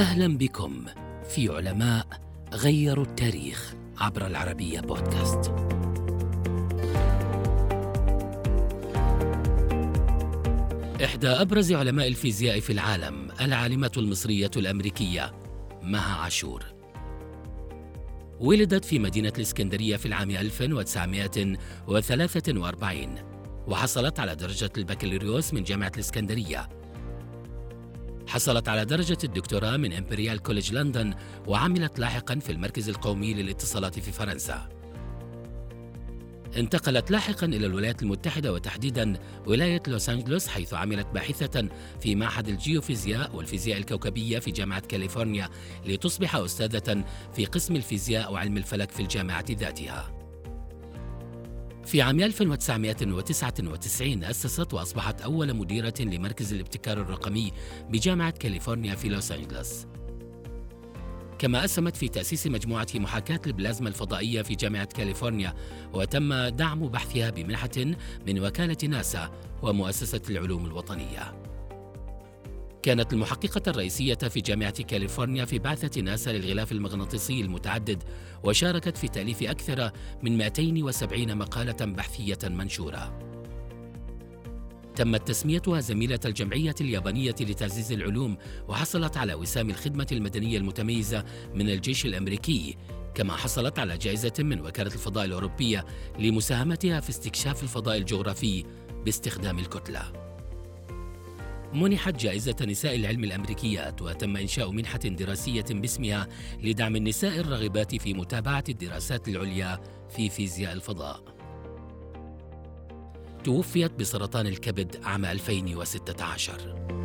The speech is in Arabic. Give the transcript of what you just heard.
أهلا بكم في علماء غيروا التاريخ عبر العربية بودكاست. إحدى أبرز علماء الفيزياء في العالم العالمة المصرية الأمريكية مها عاشور. ولدت في مدينة الإسكندرية في العام 1943 وحصلت على درجة البكالوريوس من جامعة الإسكندرية حصلت على درجة الدكتوراه من إمبريال كوليج لندن وعملت لاحقا في المركز القومي للاتصالات في فرنسا. انتقلت لاحقا إلى الولايات المتحدة وتحديدا ولاية لوس أنجلوس حيث عملت باحثة في معهد الجيوفيزياء والفيزياء الكوكبية في جامعة كاليفورنيا لتصبح أستاذة في قسم الفيزياء وعلم الفلك في الجامعة ذاتها. في عام 1999 أسست وأصبحت أول مديرة لمركز الابتكار الرقمي بجامعة كاليفورنيا في لوس أنجلوس. كما أسهمت في تأسيس مجموعة محاكاة البلازما الفضائية في جامعة كاليفورنيا وتم دعم بحثها بمنحة من وكالة ناسا ومؤسسة العلوم الوطنية. كانت المحققة الرئيسية في جامعة كاليفورنيا في بعثة ناسا للغلاف المغناطيسي المتعدد وشاركت في تأليف أكثر من 270 مقالة بحثية منشورة. تمت تسميتها زميلة الجمعية اليابانية لتعزيز العلوم وحصلت على وسام الخدمة المدنية المتميزة من الجيش الأمريكي كما حصلت على جائزة من وكالة الفضاء الأوروبية لمساهمتها في استكشاف الفضاء الجغرافي باستخدام الكتلة منحت جائزة نساء العلم الأمريكيات وتم إنشاء منحة دراسية باسمها لدعم النساء الراغبات في متابعة الدراسات العليا في فيزياء الفضاء. توفيت بسرطان الكبد عام 2016